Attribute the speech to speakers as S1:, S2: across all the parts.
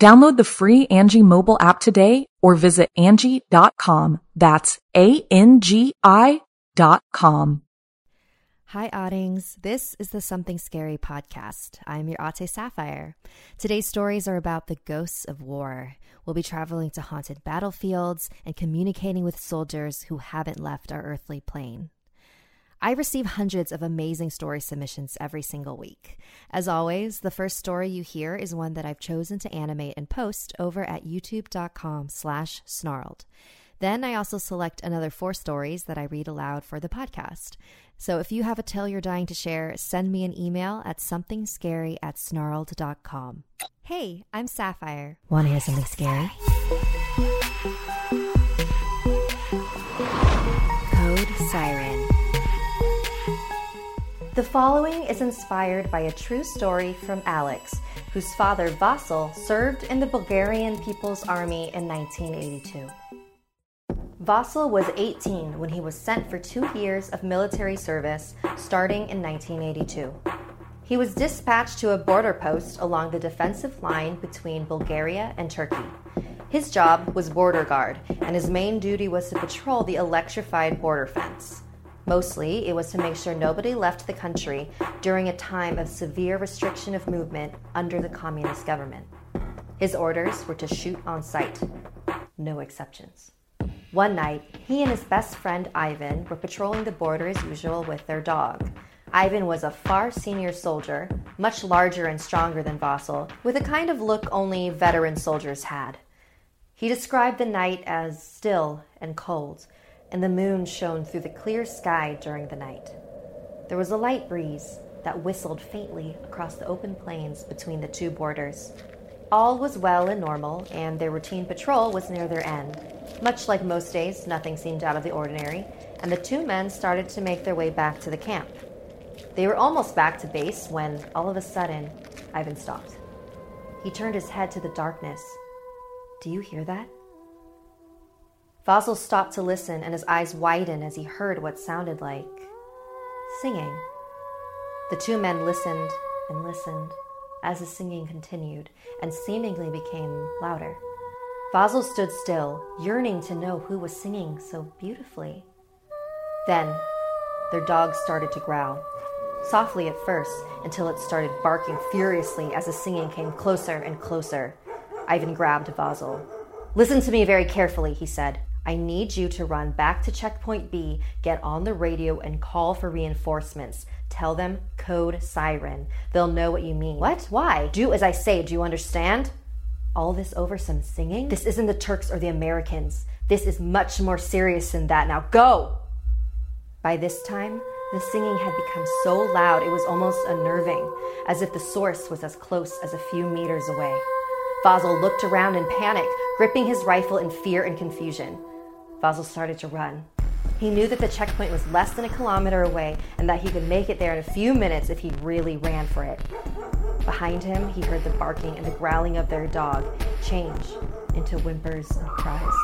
S1: Download the free Angi mobile app today or visit Angi.com. That's A-N-G-I dot com.
S2: Hi, Oddings. This is the Something Scary podcast. I'm your Ate Sapphire. Today's stories are about the ghosts of war. We'll be traveling to haunted battlefields and communicating with soldiers who haven't left our earthly plane. I receive hundreds of amazing story submissions every single week. As always, the first story you hear is one that I've chosen to animate and post over at youtube.com slash snarled. Then I also select another four stories that I read aloud for the podcast. So if you have a tale you're dying to share, send me an email at somethingscary at snarled.com. Hey, I'm Sapphire. Want to hear something scary? The following is inspired by a true story from Alex, whose father Vasil served in the Bulgarian People's Army in 1982. Vasil was 18 when he was sent for two years of military service starting in 1982. He was dispatched to a border post along the defensive line between Bulgaria and Turkey. His job was border guard, and his main duty was to patrol the electrified border fence. Mostly, it was to make sure nobody left the country during a time of severe restriction of movement under the communist government. His orders were to shoot on sight, no exceptions. One night, he and his best friend Ivan were patrolling the border as usual with their dog. Ivan was a far senior soldier, much larger and stronger than Vasil, with a kind of look only veteran soldiers had. He described the night as still and cold, and the moon shone through the clear sky during the night. There was a light breeze that whistled faintly across the open plains between the two borders. All was well and normal, and their routine patrol was near their end. Much like most days, nothing seemed out of the ordinary, and the two men started to make their way back to the camp. They were almost back to base when, all of a sudden, Ivan stopped. He turned his head to the darkness. Do you hear that? Vasil stopped to listen, and his eyes widened as he heard what sounded like singing. The two men listened and listened as the singing continued and seemingly became louder. Vasil stood still, yearning to know who was singing so beautifully. Then their dog started to growl, softly at first, until it started barking furiously as the singing came closer and closer. Ivan grabbed Vasil. Listen to me very carefully, he said. I need you to run back to checkpoint B, get on the radio, and call for reinforcements. Tell them code siren. They'll know what you mean. What? Why? Do as I say. Do you understand? All this over some singing? This isn't the Turks or the Americans. This is much more serious than that. Now go! By this time, the singing had become so loud it was almost unnerving, as if the source was as close as a few meters away. Vasil looked around in panic, gripping his rifle in fear and confusion. Vasil started to run. He knew that the checkpoint was less than a kilometer away and that he could make it there in a few minutes if he really ran for it. Behind him, he heard the barking and the growling of their dog change into whimpers and cries,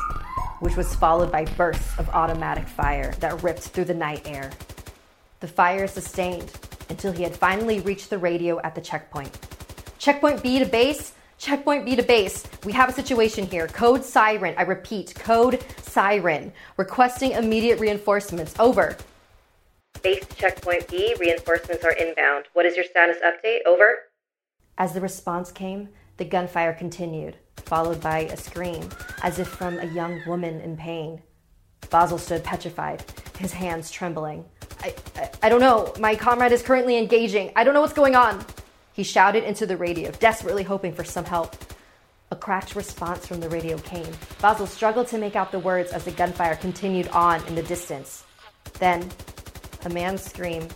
S2: which was followed by bursts of automatic fire that ripped through the night air. The fire sustained until he had finally reached the radio at the checkpoint. Checkpoint B to base, Checkpoint B to base. We have a situation here. Code siren. I repeat, code siren. Requesting immediate reinforcements. Over.
S3: Base checkpoint B. Reinforcements are inbound. What is your status update? Over.
S2: As the response came, the gunfire continued, followed by a scream, as if from a young woman in pain. Vasil stood petrified, his hands trembling. I, I, I don't know. My comrade is currently engaging. I don't know what's going on. He shouted into the radio, desperately hoping for some help. A cracked response from the radio came. Vasil struggled to make out the words as the gunfire continued on in the distance. Then, a man screamed,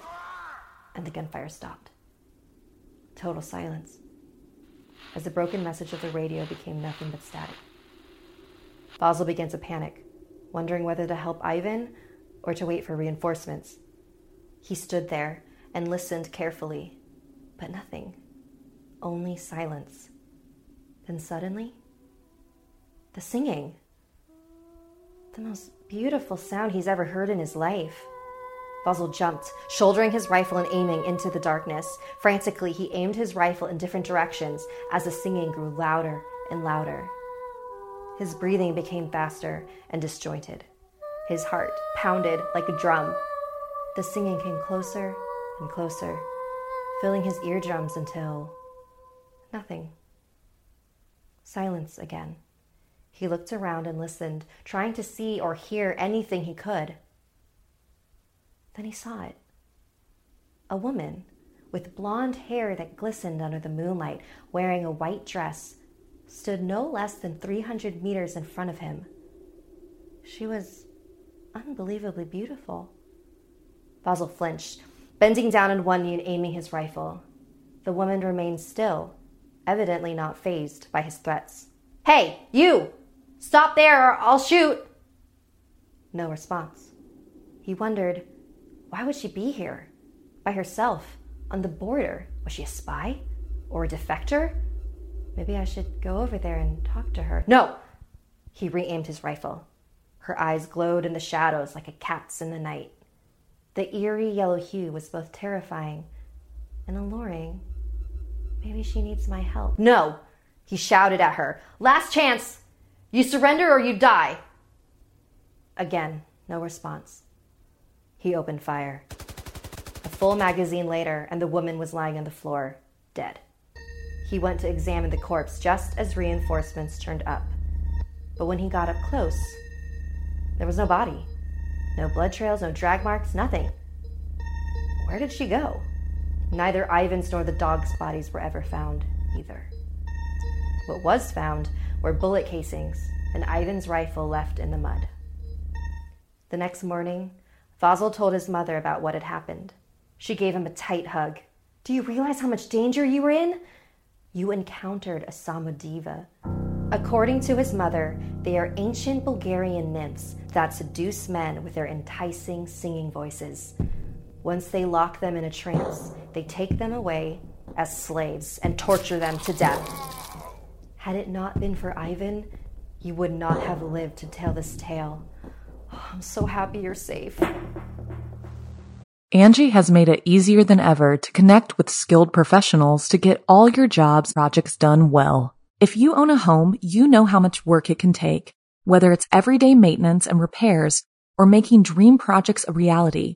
S2: and the gunfire stopped. Total silence, as the broken message of the radio became nothing but static. Vasil began to panic, wondering whether to help Ivan or to wait for reinforcements. He stood there and listened carefully, but nothing, only silence. Then suddenly, the singing. The most beautiful sound he's ever heard in his life. Vasil jumped, shouldering his rifle and aiming into the darkness. Frantically, he aimed his rifle in different directions as the singing grew louder and louder. His breathing became faster and disjointed. His heart pounded like a drum. The singing came closer and closer, filling his eardrums until nothing. Silence again. He looked around and listened, trying to see or hear anything he could. Then he saw it. A woman with blonde hair that glistened under the moonlight, wearing a white dress, stood no less than 300 meters in front of him. She was unbelievably beautiful. Vasil flinched, bending down on one knee and aiming his rifle. The woman remained still, evidently not fazed by his threats. Hey, you! Stop there or I'll shoot! No response. He wondered why would she be here? By herself, on the border? Was she a spy? Or a defector? Maybe I should go over there and talk to her. No! He re aimed his rifle. Her eyes glowed in the shadows like a cat's in the night. The eerie yellow hue was both terrifying and alluring. Maybe she needs my help. No! He shouted at her. Last chance! You surrender or you die! Again, no response. He opened fire. A full magazine later, and the woman was lying on the floor, dead. He went to examine the corpse just as reinforcements turned up. But when he got up close, there was no body. No blood trails, no drag marks, nothing. Where did she go? Neither Ivan's nor the dog's bodies were ever found either. What was found were bullet casings and Ivan's rifle left in the mud. The next morning, Vasil told his mother about what had happened. She gave him a tight hug. Do you realize how much danger you were in? You encountered a Samoyediva. According to his mother, they are ancient Bulgarian nymphs that seduce men with their enticing singing voices. Once they lock them in a trance, they take them away as slaves and torture them to death. Had it not been for Ivan, you would not have lived to tell this tale. Oh, I'm so happy you're safe.
S1: Angi has made it easier than ever to connect with skilled professionals to get all your jobs projects done well. If you own a home, you know how much work it can take, whether it's everyday maintenance and repairs or making dream projects a reality.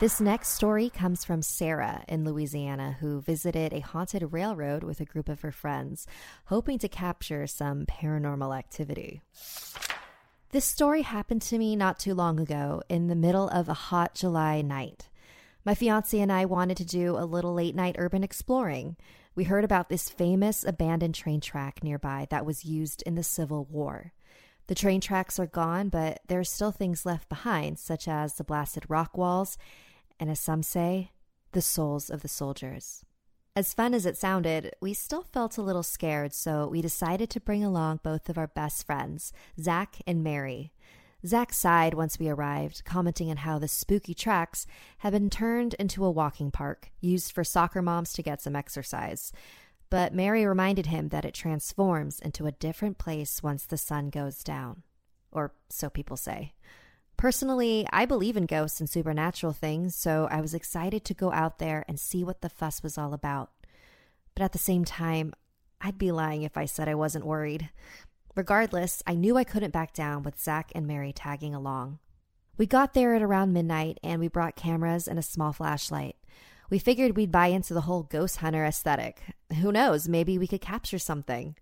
S2: This next story comes from Sarah in Louisiana, who visited a haunted railroad with a group of her friends, hoping to capture some paranormal activity. This story happened to me not too long ago in the middle of a hot July night. My fiance and I wanted to do a little late night urban exploring. We heard about this famous abandoned train track nearby that was used in the Civil War. The train tracks are gone, but there are still things left behind, such as the blasted rock walls, and as some say, the souls of the soldiers. As fun as it sounded, we still felt a little scared, so we decided to bring along both of our best friends, Zach and Mary. Zach sighed once we arrived, commenting on how the spooky tracks had been turned into a walking park used for soccer moms to get some exercise. But Mary reminded him that it transforms into a different place once the sun goes down. Or so people say. Personally, I believe in ghosts and supernatural things, so I was excited to go out there and see what the fuss was all about. But at the same time, I'd be lying if I said I wasn't worried. Regardless, I knew I couldn't back down with Zach and Mary tagging along. We got there at around midnight and we brought cameras and a small flashlight. We figured we'd buy into the whole ghost hunter aesthetic. Who knows, maybe we could capture something.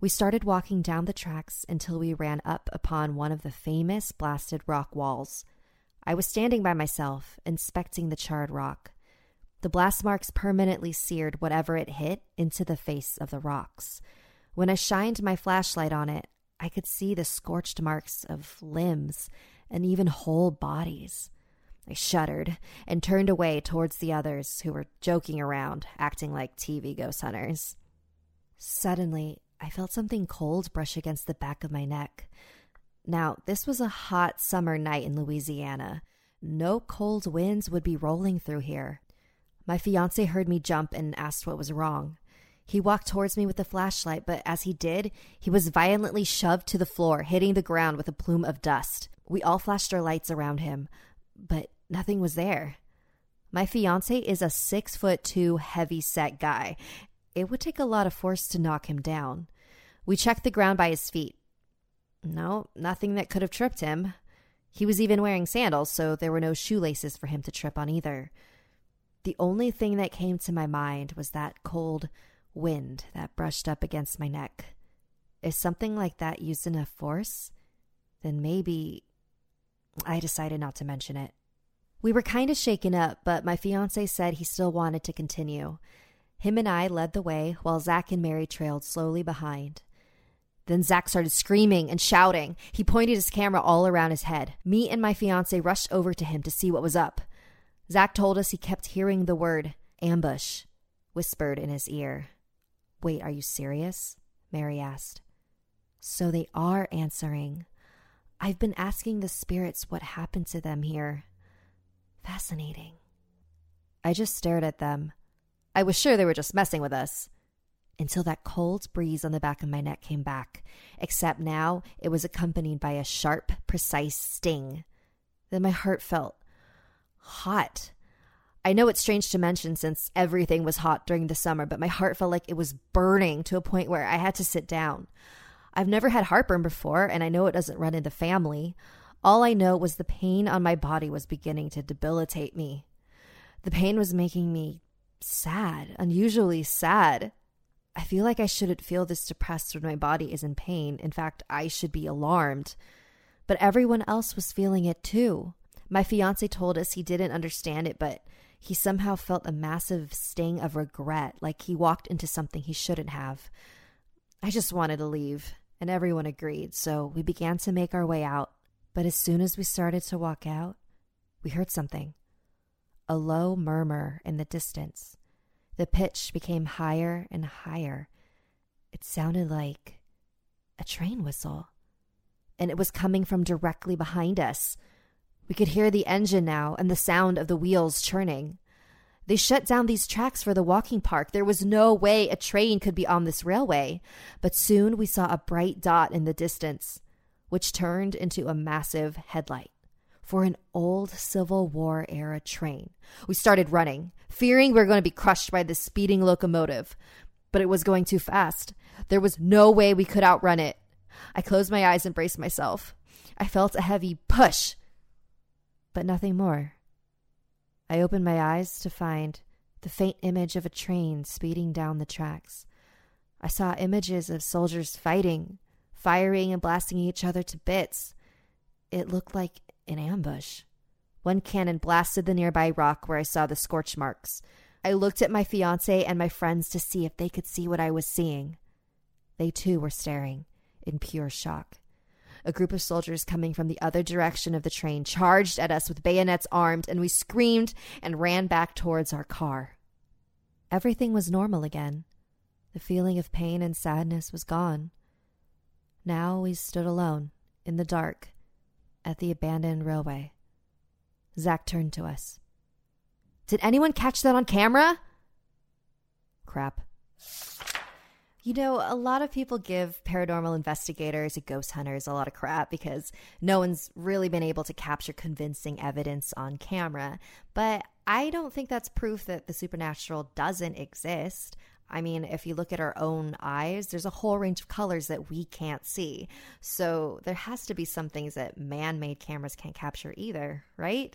S2: We started walking down the tracks until we ran up upon one of the famous blasted rock walls. I was standing by myself, inspecting the charred rock. The blast marks permanently seared whatever it hit into the face of the rocks. When I shined my flashlight on it, I could see the scorched marks of limbs and even whole bodies. I shuddered and turned away towards the others who were joking around, acting like TV ghost hunters. Suddenly, I felt something cold brush against the back of my neck. Now, this was a hot summer night in Louisiana. No cold winds would be rolling through here. My fiance heard me jump and asked what was wrong. He walked towards me with the flashlight, but as he did, he was violently shoved to the floor, hitting the ground with a plume of dust. We all flashed our lights around him, but nothing was there. My fiance is a six foot two heavy set guy, it would take a lot of force to knock him down. We checked the ground by his feet. No, nothing that could have tripped him. He was even wearing sandals, so there were no shoelaces for him to trip on either. The only thing that came to my mind was that cold wind that brushed up against my neck. If something like that used enough force, then maybe. I decided not to mention it. We were kind of shaken up, but my fiance said he still wanted to continue. Him and I led the way while Zach and Mary trailed slowly behind. Then Zach started screaming and shouting. He pointed his camera all around his head. Me and my fiance rushed over to him to see what was up. Zach told us he kept hearing the word ambush whispered in his ear. Wait, are you serious? Mary asked. So they are answering. I've been asking the spirits what happened to them here. Fascinating. I just stared at them. I was sure they were just messing with us. Until that cold breeze on the back of my neck came back, except now it was accompanied by a sharp, precise sting. Then my heart felt hot. I know it's strange to mention since everything was hot during the summer, but my heart felt like it was burning to a point where I had to sit down. I've never had heartburn before, and I know it doesn't run in the family. All I know was the pain on my body was beginning to debilitate me. The pain was making me sad, unusually sad. I feel like I shouldn't feel this depressed when my body is in pain. In fact, I should be alarmed. But everyone else was feeling it too. My fiance told us he didn't understand it, but he somehow felt a massive sting of regret, like he walked into something he shouldn't have. I just wanted to leave, and everyone agreed, so we began to make our way out. But as soon as we started to walk out, we heard something a low murmur in the distance. The pitch became higher and higher. It sounded like a train whistle, and it was coming from directly behind us. We could hear the engine now and the sound of the wheels churning. They shut down these tracks for the walking park. There was no way a train could be on this railway. But soon we saw a bright dot in the distance, which turned into a massive headlight for an old Civil War era train. We started running, fearing we were going to be crushed by this speeding locomotive, but it was going too fast. There was no way we could outrun it. I closed my eyes and braced myself. I felt a heavy push, but nothing more. I opened my eyes to find the faint image of a train speeding down the tracks. I saw images of soldiers fighting, firing and blasting each other to bits. It looked like an ambush. One cannon blasted the nearby rock where I saw the scorch marks. I looked at my fiance and my friends to see if they could see what I was seeing. They too were staring, in pure shock. A group of soldiers coming from the other direction of the train charged at us with bayonets armed, and we screamed and ran back towards our car. Everything was normal again. The feeling of pain and sadness was gone. Now we stood alone, in the dark, at the abandoned railway. Zach turned to us. Did anyone catch that on camera? Crap. You know, a lot of people give paranormal investigators and ghost hunters a lot of crap because no one's really been able to capture convincing evidence on camera. But I don't think that's proof that the supernatural doesn't exist. I mean, if you look at our own eyes, there's a whole range of colors that we can't see. So there has to be some things that man made cameras can't capture either, right?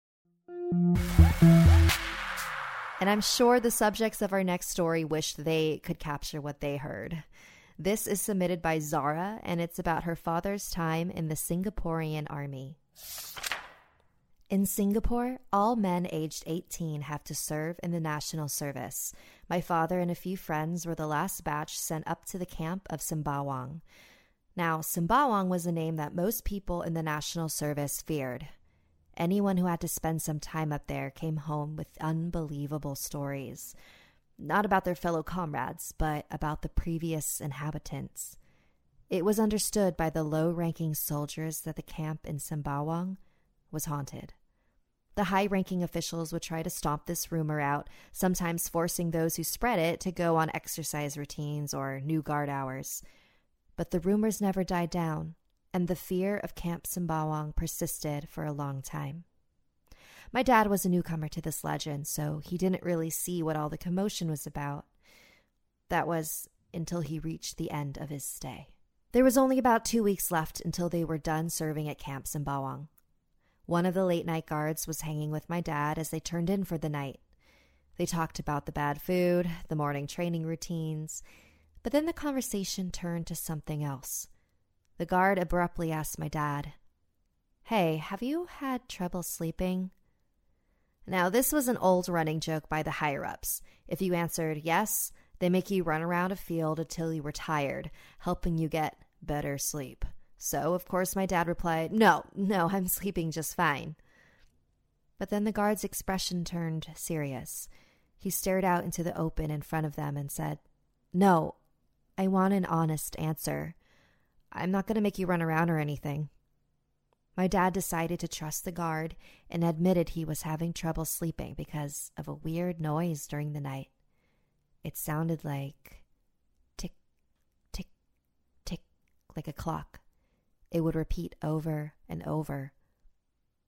S2: And I'm sure the subjects of our next story wish they could capture what they heard. This is submitted by Zara, and it's about her father's time in the Singaporean army. In Singapore, all men aged 18 have to serve in the national service. My father and a few friends were the last batch sent up to the camp of Sembawang. Now, Sembawang was a name that most people in the national service feared. Anyone who had to spend some time up there came home with unbelievable stories. Not about their fellow comrades, but about the previous inhabitants. It was understood by the low ranking soldiers that the camp in Sembawang was haunted. The high ranking officials would try to stomp this rumor out, sometimes forcing those who spread it to go on exercise routines or new guard hours. But the rumors never died down, and the fear of Camp Sembawang persisted for a long time. My dad was a newcomer to this legend, so he didn't really see what all the commotion was about. That was until he reached the end of his stay. There was only about two weeks left until they were done serving at Camp Sembawang. One of the late night guards was hanging with my dad as they turned in for the night. They talked about the bad food, the morning training routines, but then the conversation turned to something else. The guard abruptly asked my dad, Hey, have you had trouble sleeping? Now, this was an old running joke by the higher ups. If you answered yes, they make you run around a field until you were tired, helping you get better sleep. So, of course, my dad replied, No, no, I'm sleeping just fine. But then the guard's expression turned serious. He stared out into the open in front of them and said, No, I want an honest answer. I'm not going to make you run around or anything. My dad decided to trust the guard and admitted he was having trouble sleeping because of a weird noise during the night. It sounded like tick, tick, tick, like a clock. It would repeat over and over.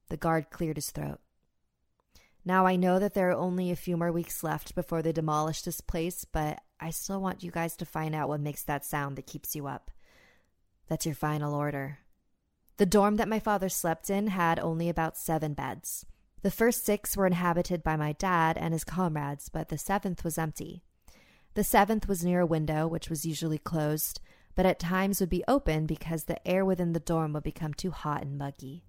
S2: The guard cleared his throat. Now I know that there are only a few more weeks left before they demolish this place, but I still want you guys to find out what makes that sound that keeps you up. That's your final order. The dorm that my father slept in had only about seven beds. The first six were inhabited by my dad and his comrades, but the seventh was empty. The seventh was near a window, which was usually closed, but at times would be open because the air within the dorm would become too hot and muggy.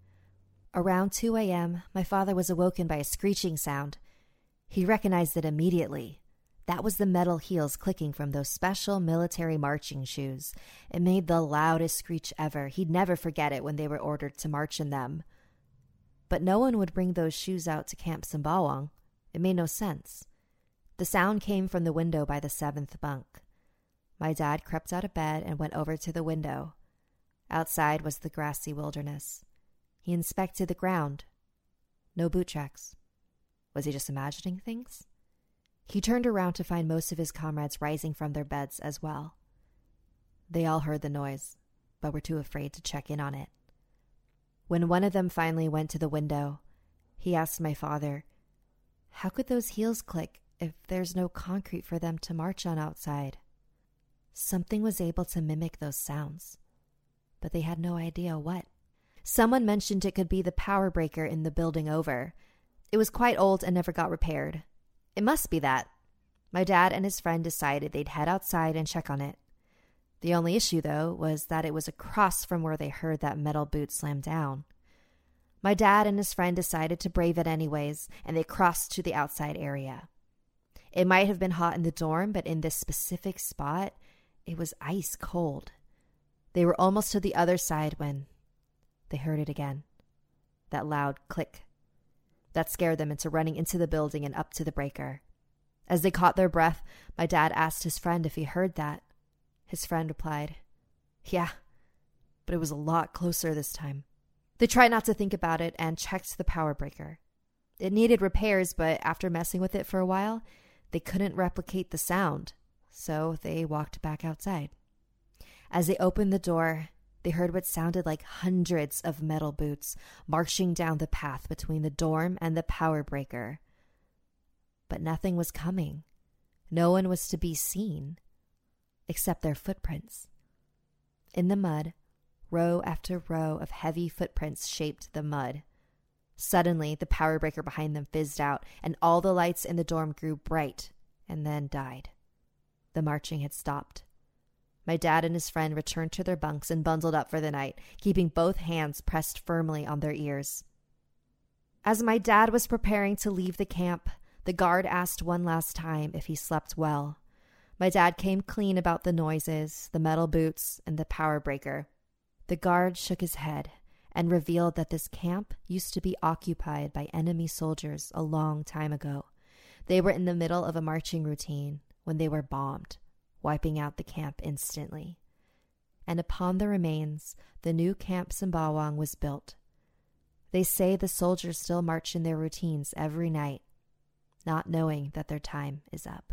S2: Around 2 a.m., my father was awoken by a screeching sound. He recognized it immediately. That was the metal heels clicking from those special military marching shoes. It made the loudest screech ever. He'd never forget it when they were ordered to march in them. But no one would bring those shoes out to Camp Sembawang. It made no sense. The sound came from the window by the seventh bunk. My dad crept out of bed and went over to the window. Outside was the grassy wilderness. He inspected the ground. No boot tracks. Was he just imagining things? He turned around to find most of his comrades rising from their beds as well. They all heard the noise, but were too afraid to check in on it. When one of them finally went to the window, he asked my father, How could those heels click if there's no concrete for them to march on outside? Something was able to mimic those sounds, but they had no idea what. Someone mentioned it could be the power breaker in the building over, It was quite old and never got repaired. It must be that. My dad and his friend decided they'd head outside and check on it. The only issue, though, was that it was across from where they heard that metal boot slam down. My dad and his friend decided to brave it anyways, and they crossed to the outside area. It might have been hot in the dorm, but in this specific spot, it was ice cold. They were almost to the other side when they heard it again that loud click. That scared them into running into the building and up to the breaker. As they caught their breath, my dad asked his friend if he heard that. His friend replied, Yeah, but it was a lot closer this time. They tried not to think about it and checked the power breaker. It needed repairs, but after messing with it for a while, they couldn't replicate the sound, so they walked back outside. As they opened the door, they heard what sounded like hundreds of metal boots marching down the path between the dorm and the power breaker. But nothing was coming. No one was to be seen, except their footprints. In the mud, row after row of heavy footprints shaped the mud. Suddenly, the power breaker behind them fizzed out, and all the lights in the dorm grew bright and then died. The marching had stopped. My dad and his friend returned to their bunks and bundled up for the night, keeping both hands pressed firmly on their ears. As my dad was preparing to leave the camp, the guard asked one last time if he slept well. My dad came clean about the noises, the metal boots, and the power breaker. The guard shook his head and revealed that this camp used to be occupied by enemy soldiers a long time ago. They were in the middle of a marching routine when they were bombed, wiping out the camp instantly. And upon the remains, the new Camp Sembawang was built. They say the soldiers still march in their routines every night, not knowing that their time is up.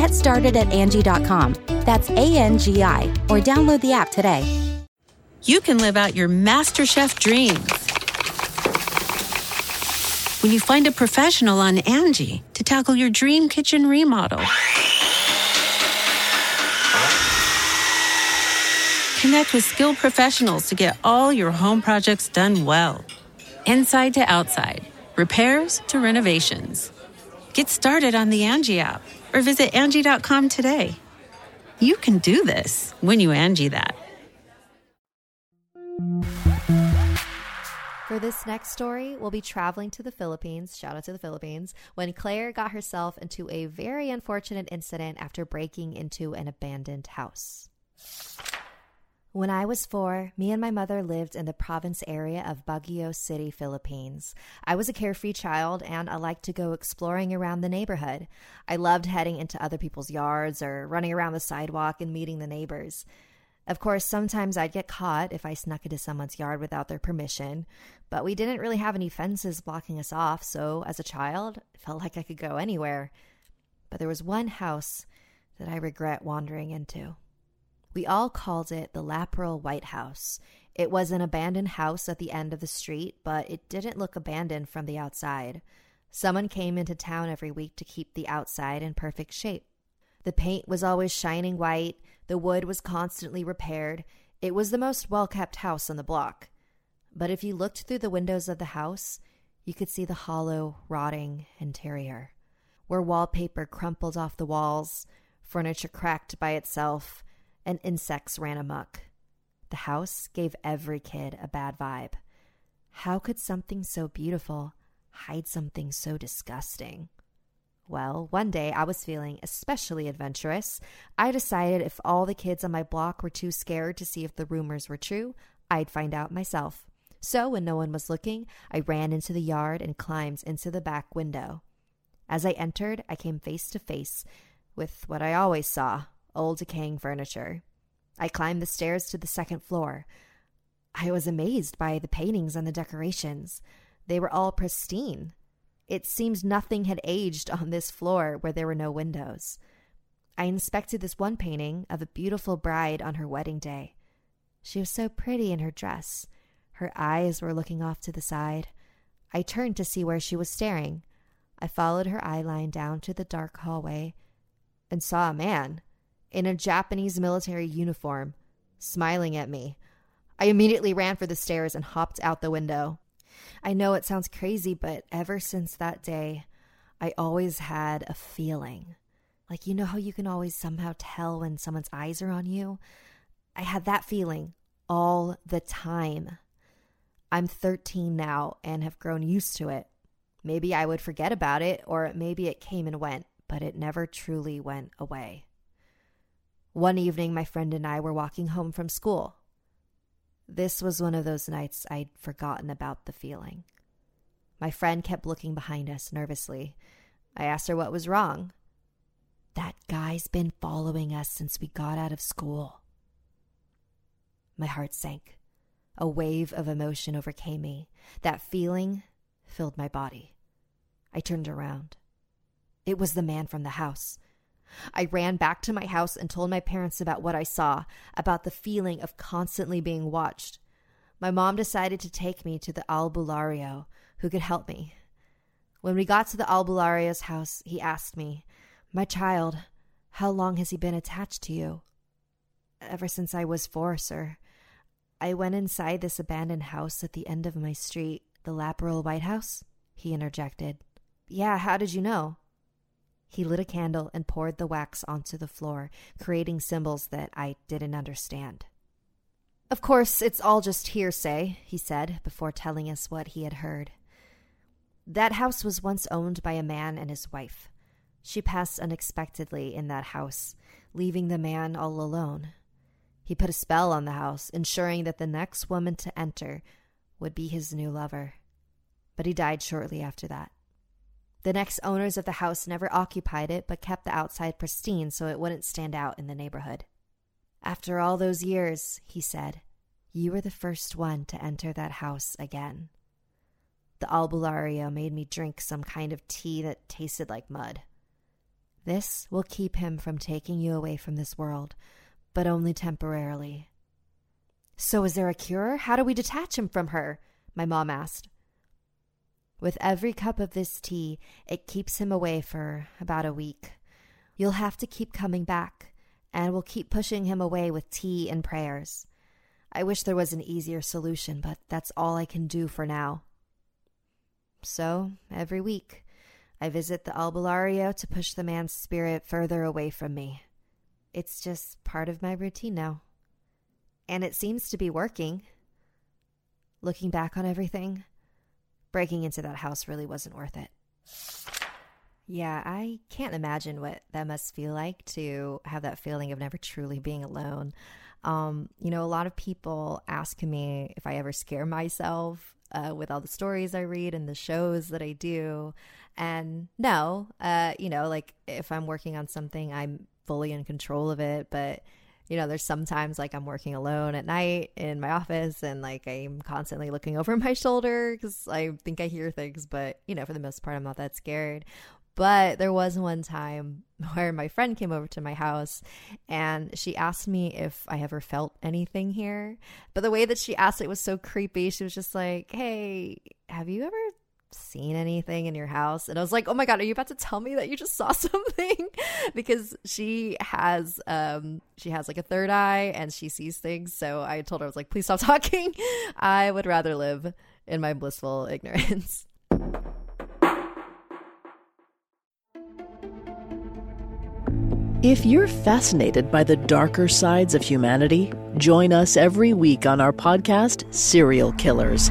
S4: Get started at Angi.com. That's A N G I, or download the app today.
S5: You can live out your MasterChef dreams when you find a professional on Angi to tackle your dream kitchen remodel. Connect with skilled professionals to get all your home projects done well. Inside to outside, repairs to renovations. Get started on the Angi app or visit Angi.com today. You can do this when you Angi that.
S2: For this next story, we'll be traveling to the Philippines, shout out to the Philippines, when Claire got herself into a very unfortunate incident after breaking into an abandoned house. When I was four, me and my mother lived in the province area of Baguio City, Philippines. I was a carefree child and I liked to go exploring around the neighborhood. I loved heading into other people's yards or running around the sidewalk and meeting the neighbors. Of course, sometimes I'd get caught if I snuck into someone's yard without their permission, but we didn't really have any fences blocking us off, so as a child, it felt like I could go anywhere. But there was one house that I regret wandering into. We all called it the Laperal White House. It was an abandoned house at the end of the street, but it didn't look abandoned from the outside. Someone came into town every week to keep the outside in perfect shape. The paint was always shining white, the wood was constantly repaired. It was the most well kept house on the block. But if you looked through the windows of the house, you could see the hollow, rotting interior, where wallpaper crumpled off the walls, furniture cracked by itself, and insects ran amuck. The house gave every kid a bad vibe. How could something so beautiful hide something so disgusting? Well, one day I was feeling especially adventurous. I decided if all the kids on my block were too scared to see if the rumors were true, I'd find out myself. So, when no one was looking, I ran into the yard and climbed into the back window. As I entered, I came face to face with what I always saw old decaying furniture. I climbed the stairs to the second floor. I was amazed by the paintings and the decorations. They were all pristine. It seemed nothing had aged on this floor where there were no windows. I inspected this one painting of a beautiful bride on her wedding day. She was so pretty in her dress. Her eyes were looking off to the side. I turned to see where she was staring. I followed her eye line down to the dark hallway and saw a man in a Japanese military uniform smiling at me. I immediately ran for the stairs and hopped out the window. I know it sounds crazy, but ever since that day, I always had a feeling. Like, you know how you can always somehow tell when someone's eyes are on you? I had that feeling all the time. I'm 13 now and have grown used to it. Maybe I would forget about it, or maybe it came and went, but it never truly went away. One evening, my friend and I were walking home from school. This was one of those nights I'd forgotten about the feeling. My friend kept looking behind us nervously. I asked her what was wrong. That guy's been following us since we got out of school. My heart sank. A wave of emotion overcame me. That feeling filled my body. I turned around. It was the man from the house. I ran back to my house and told my parents about what I saw, about the feeling of constantly being watched. My mom decided to take me to the albulario, who could help me. When we got to the albulario's house, he asked me, My child, how long has he been attached to you? Ever since I was four, sir. I went inside this abandoned house at the end of my street, the Laperal White House, he interjected. Yeah, how did you know? He lit a candle and poured the wax onto the floor, creating symbols that I didn't understand. Of course, it's all just hearsay, he said, before telling us what he had heard. That house was once owned by a man and his wife. She passed unexpectedly in that house, leaving the man all alone. He put a spell on the house, ensuring that the next woman to enter would be his new lover. But he died shortly after that. The next owners of the house never occupied it, but kept the outside pristine so it wouldn't stand out in the neighborhood. After all those years, he said, you were the first one to enter that house again. The albulario made me drink some kind of tea that tasted like mud. This will keep him from taking you away from this world, but only temporarily. So, is there a cure? How do we detach him from her? My mom asked. With every cup of this tea, it keeps him away for about a week. You'll have to keep coming back, and we'll keep pushing him away with tea and prayers. I wish there was an easier solution, but that's all I can do for now. So, every week, I visit the albulario to push the man's spirit further away from me. It's just part of my routine now. And it seems to be working. Looking back on everything, breaking into that house really wasn't worth it. Yeah, I can't imagine what that must feel like to have that feeling of never truly being alone. Um, you know, a lot of people ask me if I ever scare myself uh, with all the stories I read and the shows that I do. And no, uh, you know, like if I'm working on something, I'm fully in control of it. But you know, there's sometimes like I'm working alone at night in my office and like I'm constantly looking over my shoulder because I think I hear things, but you know, for the most part, I'm not that scared. But there was one time where my friend came over to my house and she asked me if I ever felt anything here. But the way that she asked it was so creepy. She was just like, Hey, have you ever seen anything in your house? And I was like, oh my God, are you about to tell me that you just saw something? because she has, um, she has like a third eye and she sees things. So I told her, I was like, please stop talking. I would rather live in my blissful ignorance.
S6: If you're fascinated by the darker sides of humanity, join us every week on our podcast, Serial Killers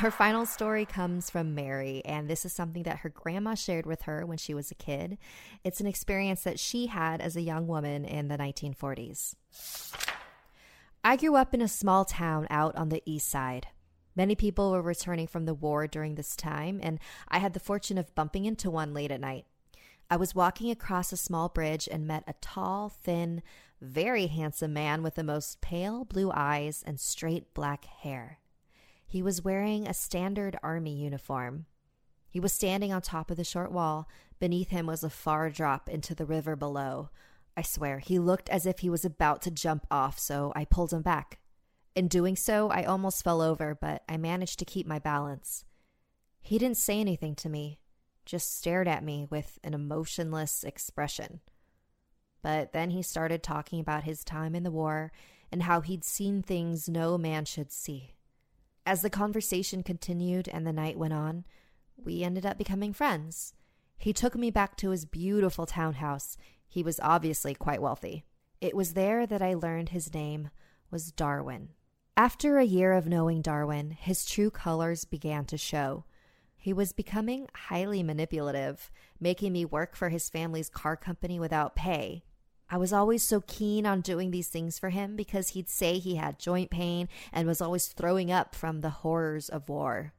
S2: Our final story comes from Mary, and this is something that her grandma shared with her when she was a kid. It's an experience that she had as a young woman in the 1940s. I grew up in a small town out on the east side. Many people were returning from the war during this time, and I had the fortune of bumping into one late at night. I was walking across a small bridge and met a tall, thin, very handsome man with the most pale blue eyes and straight black hair. He was wearing a standard army uniform. He was standing on top of the short wall. Beneath him was a far drop into the river below. I swear, he looked as if he was about to jump off, so I pulled him back. In doing so, I almost fell over, but I managed to keep my balance. He didn't say anything to me, just stared at me with an emotionless expression. But then he started talking about his time in the war and how he'd seen things no man should see. As the conversation continued and the night went on, we ended up becoming friends. He took me back to his beautiful townhouse. He was obviously quite wealthy. It was there that I learned his name was Darwin. After a year of knowing Darwin, his true colors began to show. He was becoming highly manipulative, making me work for his family's car company without pay, I was always so keen on doing these things for him because he'd say he had joint pain and was always throwing up from the horrors of war.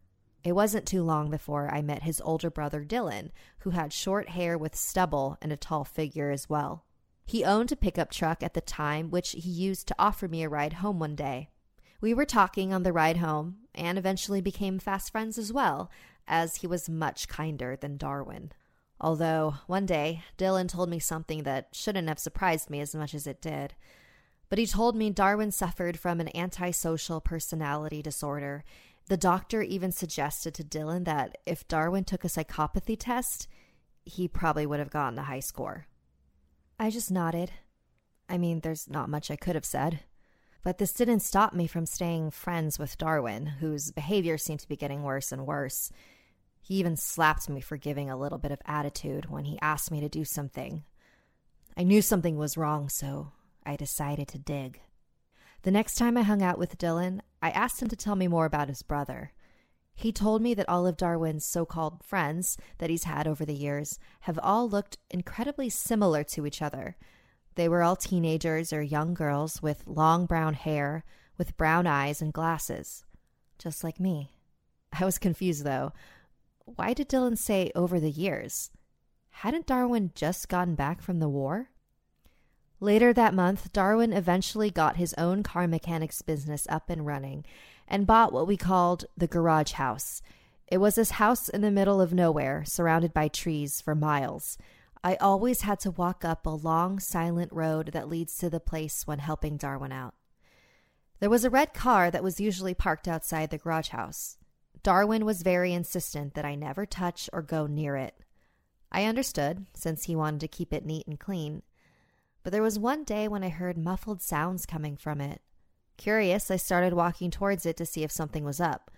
S2: It wasn't too long before I met his older brother Dylan, who had short hair with stubble and a tall figure as well. He owned a pickup truck at the time, which he used to offer me a ride home one day. We were talking on the ride home and eventually became fast friends as well, as he was much kinder than Darwin. Although, one day, Dylan told me something that shouldn't have surprised me as much as it did. But he told me Darwin suffered from an antisocial personality disorder. The doctor even suggested to Dylan that if Darwin took a psychopathy test, he probably would have gotten a high score. I just nodded. I mean, there's not much I could have said. But this didn't stop me from staying friends with Darwin, whose behavior seemed to be getting worse and worse. He even slapped me for giving a little bit of attitude when he asked me to do something. I knew something was wrong, so I decided to dig. The next time I hung out with Dylan, I asked him to tell me more about his brother. He told me that all of Darwin's so called friends that he's had over the years have all looked incredibly similar to each other. They were all teenagers or young girls with long brown hair, with brown eyes and glasses, just like me. I was confused though. Why did Dylan say over the years? Hadn't Darwin just gotten back from the war? Later that month, Darwin eventually got his own car mechanics business up and running and bought what we called the garage house. It was this house in the middle of nowhere, surrounded by trees for miles. I always had to walk up a long, silent road that leads to the place when helping Darwin out. There was a red car that was usually parked outside the garage house. Darwin was very insistent that I never touch or go near it. I understood, since he wanted to keep it neat and clean. But there was one day when I heard muffled sounds coming from it. Curious, I started walking towards it to see if something was up.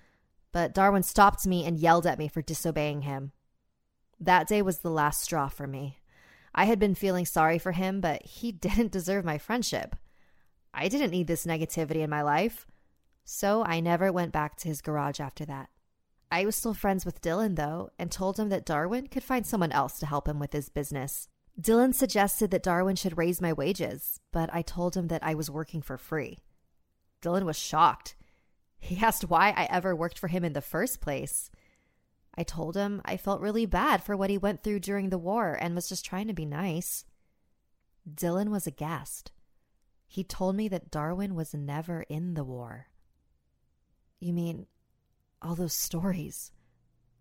S2: But Darwin stopped me and yelled at me for disobeying him. That day was the last straw for me. I had been feeling sorry for him, but he didn't deserve my friendship. I didn't need this negativity in my life. So I never went back to his garage after that. I was still friends with Dylan, though, and told him that Darwin could find someone else to help him with his business. Dylan suggested that Darwin should raise my wages, but I told him that I was working for free. Dylan was shocked. He asked why I ever worked for him in the first place. I told him I felt really bad for what he went through during the war and was just trying to be nice. Dylan was aghast. He told me that Darwin was never in the war. You mean all those stories?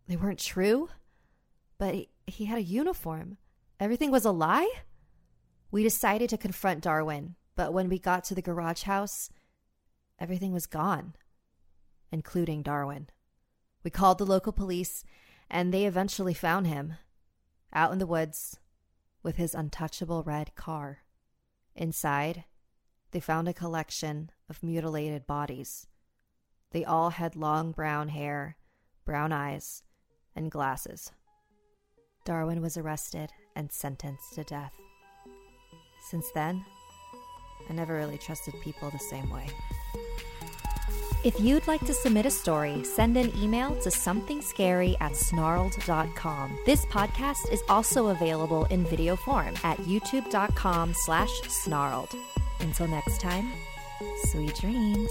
S2: They weren't true? But he, had a uniform. Everything was a lie? We decided to confront Darwin, but when we got to the garage house, everything was gone, including Darwin. We called the local police, and they eventually found him out in the woods with his untouchable red car. Inside, they found a collection of mutilated bodies. They all had long brown hair, brown eyes, and glasses. Darwin was arrested and sentenced to death. Since then, I never really trusted people the same way. If you'd like to submit a story, send an email to somethingscary at snarled.com. This podcast is also available in video form at youtube.com slash snarled. Until next time, sweet dreams.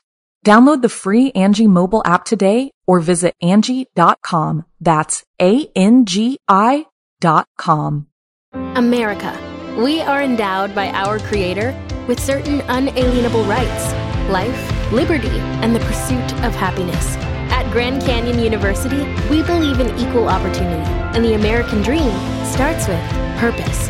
S1: Download the free Angi mobile app today or visit Angi.com. That's A-N-G-I dot com.
S7: America. We are endowed by our Creator with certain unalienable rights life, liberty, and the pursuit of happiness. At Grand Canyon University, we believe in equal opportunity, and the American dream starts with purpose.